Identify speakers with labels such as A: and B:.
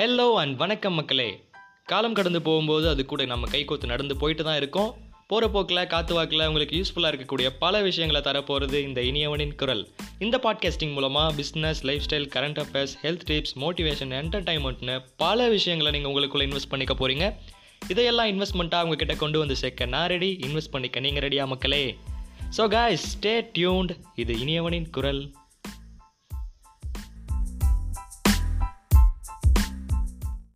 A: Hello and வணக்கம் மக்களே. காலம் கடந்து போகும்போது அது கூட நம்ம கைகோத்து நடந்து போயிட்டு தான் இருக்கோம். போகிற போக்கில் காற்று வாக்கில் உங்களுக்கு யூஸ்ஃபுல்லாக இருக்கக்கூடிய பல விஷயங்களை தரப்போகிறது இந்த இனியவனின் குரல். இந்த பாட்காஸ்டிங் மூலமாக business lifestyle current affairs health tips motivation என்டர்டைன்மெண்ட்னு பல விஷயங்களை நீங்கள் உங்களுக்குள்ளே இன்வெஸ்ட் பண்ணிக்க போகிறீங்க இதையெல்லாம் இன்வெஸ்ட்மெண்ட்டாக உங்ககிட்ட கொண்டு வந்து சேர்க்க நான் ரெடி இன்வெஸ்ட் பண்ணிக்க நீங்கள் ரெடியா மக்களே. ஸோ guys ஸ்டே டியூன்ட் இது இனியவனின் குரல்.